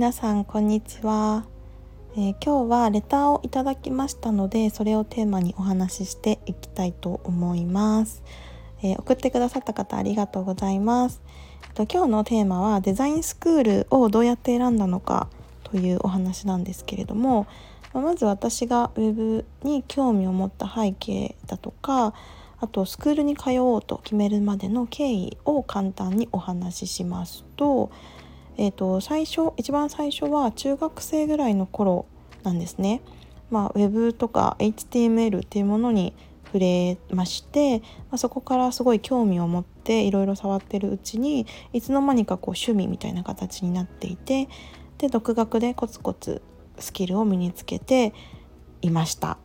皆さんこんにちは、えー、今日はレターをいただきましたのでそれをテーマにお話ししていきたいと思います、えー、送ってくださった方ありがとうございます。と今日のテーマはデザインスクールをどうやって選んだのかというお話なんですけれどもまず私が web に興味を持った背景だとかあとスクールに通おうと決めるまでの経緯を簡単にお話ししますと,、えー、と最初一番最初は中学生ぐらいの頃なんですね。まあ、Web とか HTML っていうものに触れまして、まあ、そこからすごい興味を持っていろいろ触ってるうちにいつの間にかこう趣味みたいな形になっていてで独学でコツコツスキルを身につけていました。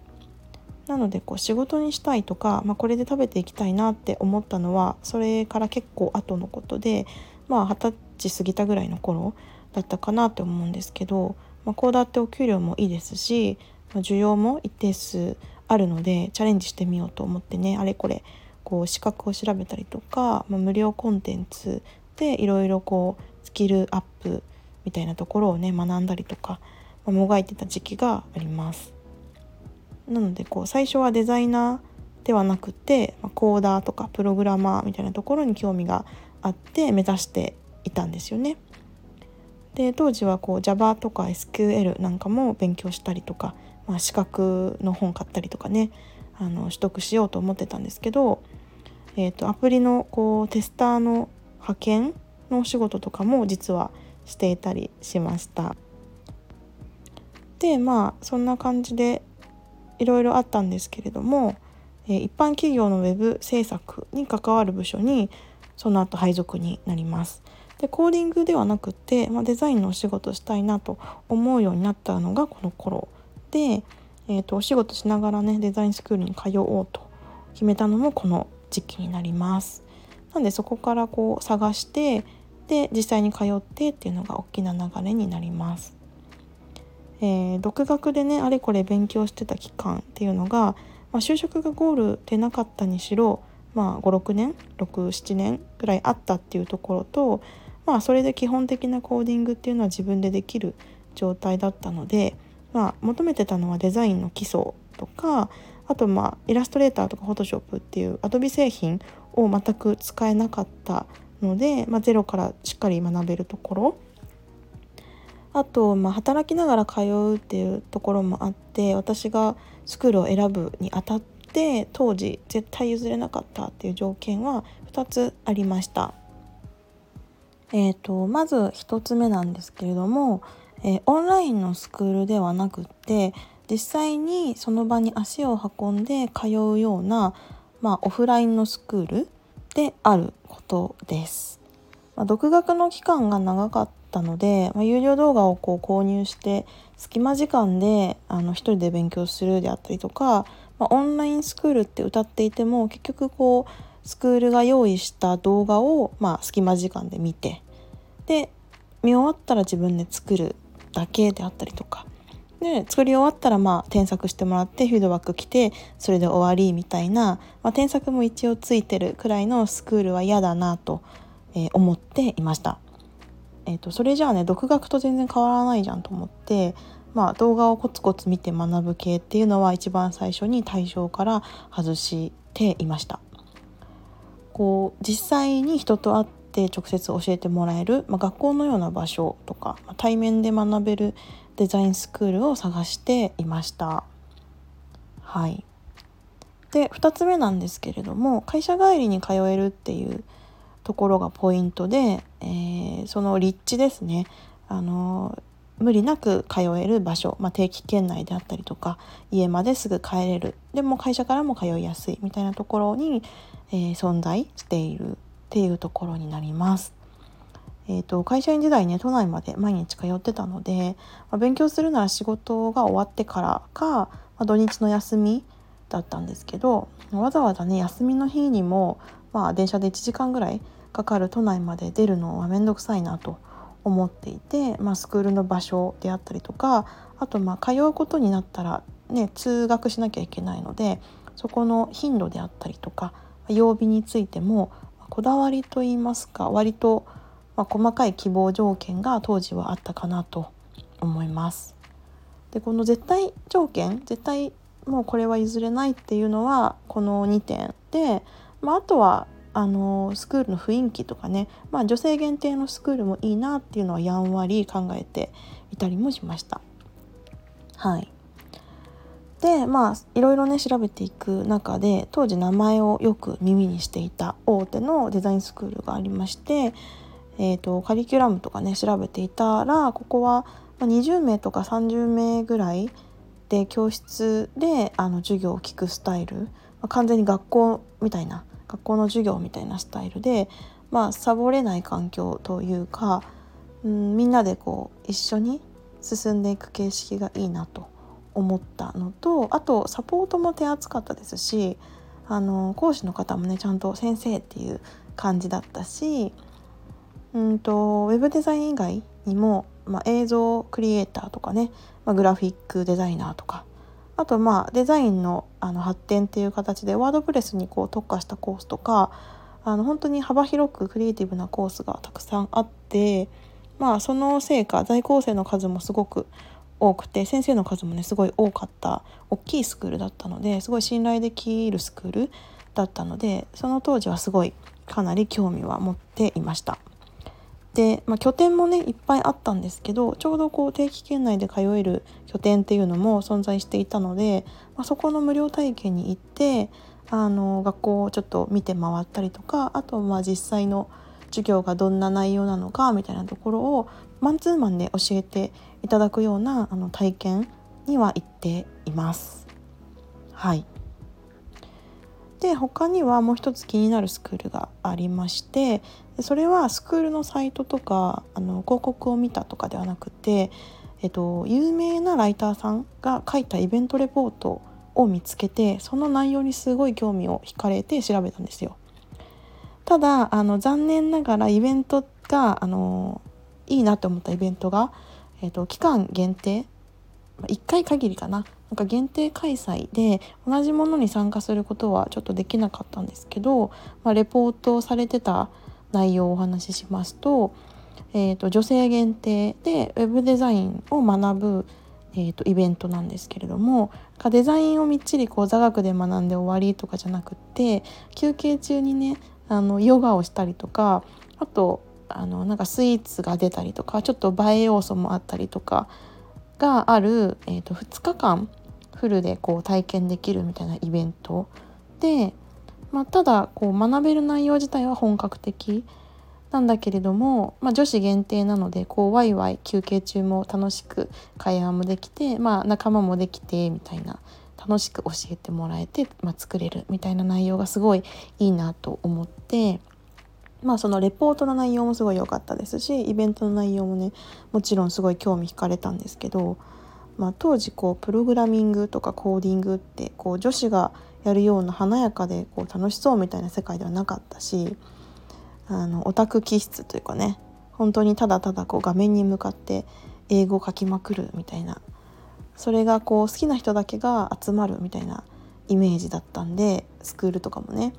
なのでこう仕事にしたいとか、まあ、これで食べていきたいなって思ったのはそれから結構後のことでまあ二十歳過ぎたぐらいの頃だったかなって思うんですけど、まあ、こうだってお給料もいいですし、需要も一定数あるのでチャレンジしてみようと思ってねあれこれこう資格を調べたりとか、まあ、無料コンテンツでいろいろこうスキルアップみたいなところをね学んだりとか、まあ、もがいてた時期があります。なのでこう最初はデザイナーではなくて、まあコーダーとかプログラマーみたいなところに興味があって目指していたんですよね。で当時はこう Java とか SQL なんかも勉強したりとか、まあ、資格の本買ったりとかねあの取得しようと思ってたんですけど、えーと、アプリのこうテスターの派遣のお仕事とかも実はしていたりしました。でまあそんな感じでいろいろあったんですけれども、え一般企業のウェブ制作に関わる部署にその後配属になります。でコーディングではなくて、まあ、デザインのお仕事したいなと思うようになったのがこの頃で、えーと、お仕事しながらねデザインスクールに通おうと決めたのもこの時期になります。なんでそこからこう探してで実際に通ってっていうのが大きな流れになります。えー、独学でねあれこれ勉強してた期間っていうのが、まあ、就職がゴールでなかったにしろ、まあ、56年67年ぐらいあったっていうところと、まあ、それで基本的なコーディングっていうのは自分でできる状態だったので、まあ、求めてたのはデザインの基礎とかあとまあイラストレーターとかフォトショップっていうアドビ製品を全く使えなかったので、まあ、ゼロからしっかり学べるところ。あと、まあ、働きながら通うっていうところもあって私がスクールを選ぶにあたって当時絶対譲れなかったっていう条件は2つありました。えーと、まず1つ目なんですけれども、えー、オンラインのスクールではなくって実際にその場に足を運んで通うような、まあ、オフラインのスクールであることです。まあ、独学の期間が長かったので、まあ、有料動画をこう購入して隙間時間であの一人で勉強するであったりとか、まあ、オンラインスクールって歌っていても結局こうスクールが用意した動画を、まあ、隙間時間で見てで見終わったら自分で作るだけであったりとかで作り終わったらまあ添削してもらってフィードバック来てそれで終わりみたいな、まあ、添削も一応ついてるくらいのスクールは嫌だなと、思っていました。えーと、それじゃあね独学と全然変わらないじゃんと思って、まあ、動画をコツコツ見て学ぶ系っていうのは一番最初に対象から外していました。こう実際に人と会って直接教えてもらえる、まあ、学校のような場所とか、対面で学べるデザインスクールを探していました。はい、で2つ目なんですけれども会社帰りに通えるっていうところがポイントで、えー、その立地ですねあの無理なく通える場所、まあ、定期圏内であったりとか家まですぐ帰れるでも会社からも通いやすいみたいなところに、えー、存在しているっていうところになります。えーと、会社員時代ね都内まで毎日通ってたので、まあ、勉強するなら仕事が終わってからか、まあ、土日の休みだったんですけどわざわざね休みの日にも、まあ、電車で1時間ぐらいかかる都内まで出るのは面倒くさいなと思っていて、まあ、スクールの場所であったりとかあとまあ通うことになったら、ね、通学しなきゃいけないのでそこの頻度であったりとか曜日についてもこだわりといいますか割とま、細かい希望条件が当時はあったかなと思います。でこの絶対条件絶対もうこれは譲れないっていうのはこの2点で、まあ、あとはあのスクールの雰囲気とかね、まあ、女性限定のスクールもいいなっていうのはやんわり考えていたりもしました。はい。でまあいろいろね調べていく中で当時名前をよく耳にしていた大手のデザインスクールがありまして、えーと、カリキュラムとかね調べていたらここは20名とか30名ぐらいで教室であの授業を聞くスタイル、ま、完全に学校みたいな学校の授業みたいなスタイルで、まあ、サボれない環境というか、うん、みんなでこう一緒に進んでいく形式がいいなと思ったのとあとサポートも手厚かったですしあの講師の方もねちゃんと先生っていう感じだったしうんとウェブデザイン以外にも、まあ、映像クリエイターとかね、まあ、グラフィックデザイナーとかあとまあデザインのあの発展っていう形でワードプレスにこう特化したコースとかあの本当に幅広くクリエイティブなコースがたくさんあってまあそのせいか在校生の数もすごく多くて先生の数もねすごい多かった大きいスクールだったのですごい信頼できるスクールだったのでその当時はすごいかなり興味は持っていました。で、まあ、拠点もねいっぱいあったんですけどちょうどこう定期圏内で通える拠点っていうのも存在していたので、まあ、そこの無料体験に行ってあの学校をちょっと見て回ったりとかあとまあ実際の授業がどんな内容なのかみたいなところをマンツーマンで教えていただくようなあの体験には行っています。はいで他にはもう一つ気になるスクールがありましてそれはスクールのサイトとかあの広告を見たとかではなくて、えっと、有名なライターさんが書いたイベントレポートを見つけてその内容にすごい興味を惹かれて調べたんですよ。ただあの残念ながらイベントがあのいいなって思ったイベントが、えっと、期間限定1回限りかな。なんか限定開催で同じものに参加することはちょっとできなかったんですけど、まあ、レポートされてた内容をお話ししますと,、えーと、女性限定でウェブデザインを学ぶ、えーと、イベントなんですけれどもデザインをみっちりこう座学で学んで終わりとかじゃなくって休憩中にねあのヨガをしたりとかあとあのなんかスイーツが出たりとかちょっと映え要素もあったりとかがある、えーと、2日間フルでこう体験できるみたいなイベントで、まあ、ただこう学べる内容自体は本格的なんだけれども、まあ、女子限定なのでこうワイワイ休憩中も楽しく会話もできて、まあ、仲間もできてみたいな楽しく教えてもらえて、まあ、作れるみたいな内容がすごいいいなと思って。まあそのレポートの内容もすごい良かったですしイベントの内容もねもちろんすごい興味惹かれたんですけど、まあ、当時こうプログラミングとかコーディングってこう女子がやるような華やかでこう楽しそうみたいな世界ではなかったしあのオタク気質というかね本当にただただこう画面に向かって英語を書きまくるみたいなそれがこう好きな人だけが集まるみたいなイメージだったんでスクールとかもね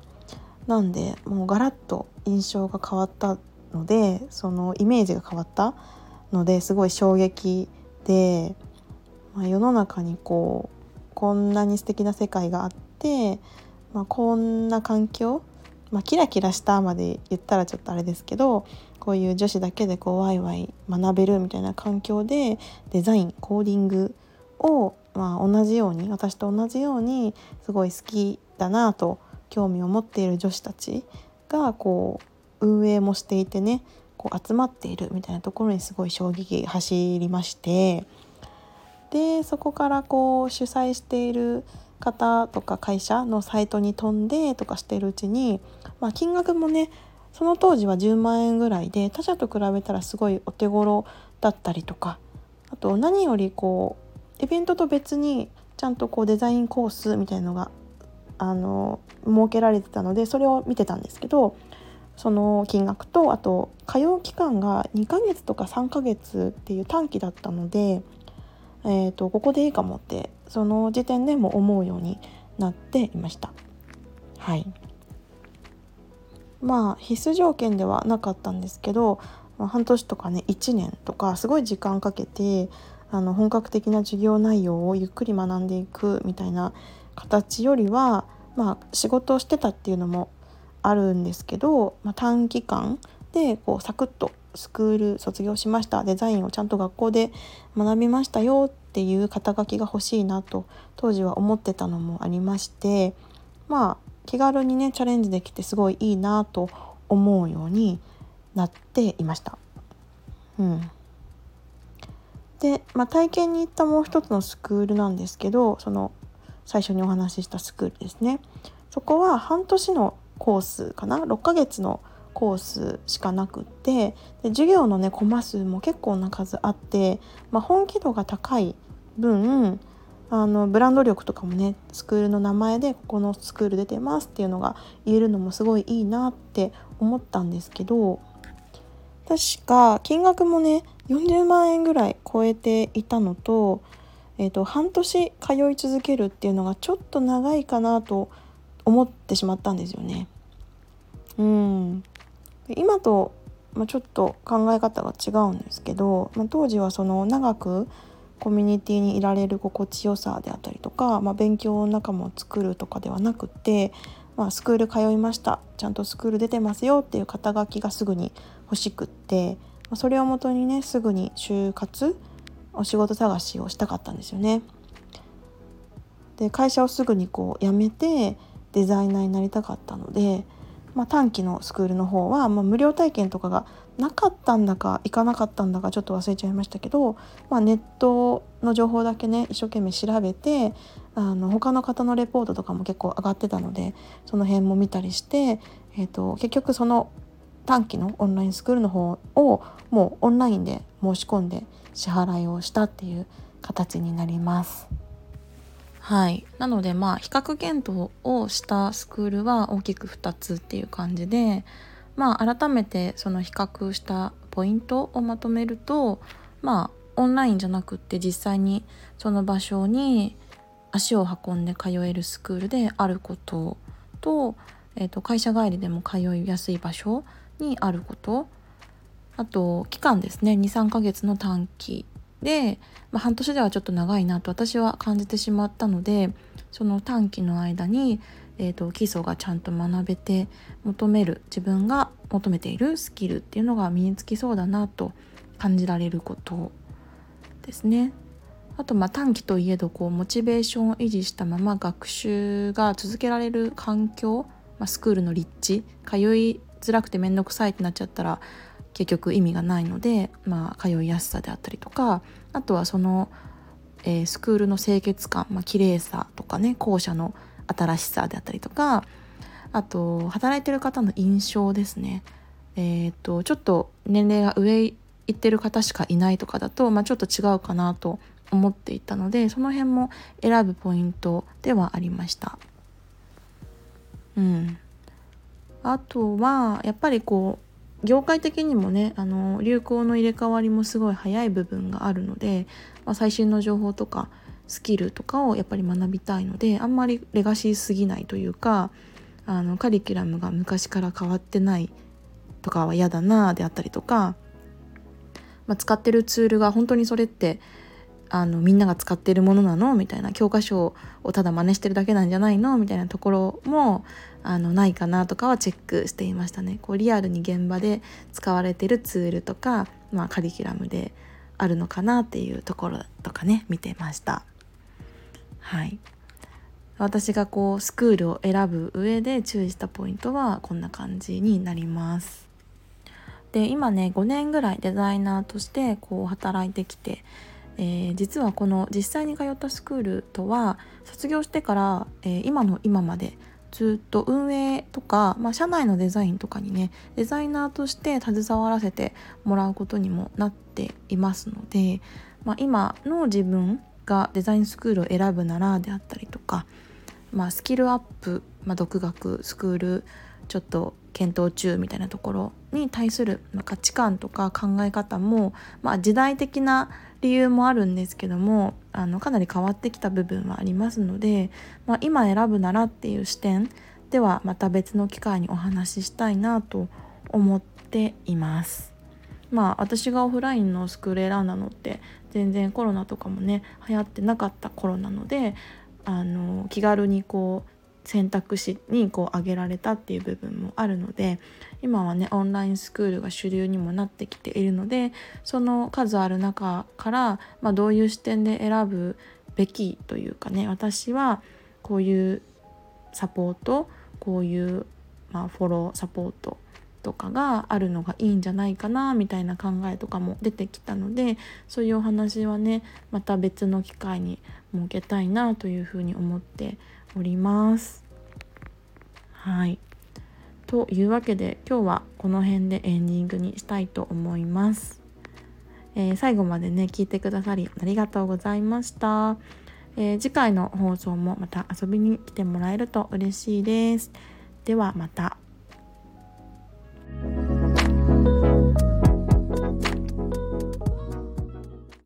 なんでもうガラッと印象が変わったのでそのイメージが変わったのですごい衝撃で、まあ、世の中にこうこんなに素敵な世界があって、まあ、こんな環境、まあ、キラキラしたまで言ったらちょっとあれですけどこういう女子だけでこうワイワイ学べるみたいな環境でデザインコーディングを、まあ、同じように私と同じようにすごい好きだなと興味を持っている女子たちがこう運営もしていてねこう集まっているみたいなところにすごい衝撃走りましてでそこからこう主催している方とか会社のサイトに飛んでとかしてるうちに、まあ、金額もねその当時は10万円ぐらいで他社と比べたらすごいお手頃だったりとかあと何よりこうイベントと別にちゃんとこうデザインコースみたいのがあの設けられてたのでそれを見てたんですけどその金額とあと通う期間が2ヶ月とか3ヶ月っていう短期だったので、えーと、ここでいいかもってその時点でも思うようになっていました。はいまあ必須条件ではなかったんですけど、半年とかね1年とかすごい時間かけてあの本格的な授業内容をゆっくり学んでいくみたいな形よりは、まあ、仕事をしてたっていうのもあるんですけど、まあ、短期間でこうサクッとスクール卒業しましたデザインをちゃんと学校で学びましたよっていう肩書きが欲しいなと当時は思ってたのもありましてまあ気軽にねチャレンジできてすごいいいなと思うようになっていました。うん、で、まあ、体験に行ったもう一つのスクールなんですけどその最初にお話ししたスクールですね。そこは半年のコースかな？6ヶ月のコースしかなくってで授業のねコマ数も結構な数あって、まあ、本気度が高い分あのブランド力とかもねスクールの名前でここのスクール出てますっていうのが言えるのもすごいいいなって思ったんですけど確か金額もね40万円ぐらい超えていたのと,、えーと、半年通い続けるっていうのがちょっと長いかなと思ってしまったんですよね。うん今と、まあ、ちょっと考え方が違うんですけど、まあ、当時はその長くコミュニティにいられる心地よさであったりとか、まあ、勉強仲間を作るとかではなくて、まあ、スクール通いましたちゃんとスクール出てますよっていう肩書きがすぐに欲しくって、まあ、それをもとにねすぐに就活お仕事探しをしたかったんですよね。で会社をすぐにこう辞めてデザイナーになりたかったのでまあ、短期のスクールの方は、まあ、無料体験とかがなかったんだか行かなかったんだかちょっと忘れちゃいましたけど、まあ、ネットの情報だけね一生懸命調べてあの他の方のレポートとかも結構上がってたのでその辺も見たりして、えーと、結局その短期のオンラインスクールの方をもうオンラインで申し込んで支払いをしたっていう形になります。はい、なのでまあ比較検討をしたスクールは大きく2つっていう感じでまあ改めてその比較したポイントをまとめるとまあオンラインじゃなくって実際にその場所に足を運んで通えるスクールであることと,、えー、と会社帰りでも通いやすい場所にあることあと期間ですね23ヶ月の短期で、まあ、半年ではちょっと長いなと私は感じてしまったのでその短期の間に、えーと、基礎がちゃんと学べて求める自分が求めているスキルっていうのが身につきそうだなと感じられることですね。あとまあ短期といえどこうモチベーションを維持したまま学習が続けられる環境、まあ、スクールの立地通いづらくて面倒くさいってなっちゃったら結局意味がないので、まあ、通いやすさであったりとかあとはその、えー、スクールの清潔感、まあ綺麗さとかね校舎の新しさであったりとかあと働いてる方の印象ですね。えーと、ちょっと年齢が上行ってる方しかいないとかだと、まあ、ちょっと違うかなと思っていたのでその辺も選ぶポイントではありました。うん、あとはやっぱりこう業界的にもねあの流行の入れ替わりもすごい早い部分があるので、まあ、最新の情報とかスキルとかをやっぱり学びたいのであんまりレガシーすぎないというかあのカリキュラムが昔から変わってないとかは嫌だなであったりとか、まあ、使ってるツールが本当にそれってあのみんなが使ってるものなのみたいな教科書をただ真似してるだけなんじゃないのみたいなところもあのないかなとかはチェックしていましたね。こうリアルに現場で使われてるツールとか、まあ、カリキュラムであるのかなっていうところとかね見てました。はい私がこうスクールを選ぶ上で注意したポイントはこんな感じになります。で今ね5年ぐらいデザイナーとしてこう働いてきてえー、実はこの実際に通ったスクールとは卒業してから、えー、今の今までずっと運営とか、まあ、社内のデザインとかにねデザイナーとして携わらせてもらうことにもなっていますので、まあ、今の自分がデザインスクールを選ぶならであったりとか、まあ、スキルアップ、まあ、独学スクールちょっと検討中みたいなところに対する価値観とか考え方も、まあ、時代的な理由もあるんですけどもあのかなり変わってきた部分はありますので、まあ、今選ぶならっていう視点ではまた別の機会にお話ししたいなと思っています。まあ私がオフラインのスクール選んだのって全然コロナとかもね流行ってなかった頃なのであの気軽にこう選択肢にこう挙げられたっていう部分もあるので今はねオンラインスクールが主流にもなってきているのでその数ある中から、まあ、どういう視点で選ぶべきというかね私はこういうサポートこういう、まあ、フォローサポートとかがあるのがいいんじゃないかなみたいな考えとかも出てきたのでそういうお話はねまた別の機会に設けたいなというふうに思っております。はいというわけで今日はこの辺でエンディングにしたいと思います。えー、最後までね聞いてくださりありがとうございました。えー、次回の放送もまた遊びに来てもらえると嬉しいです。ではまた。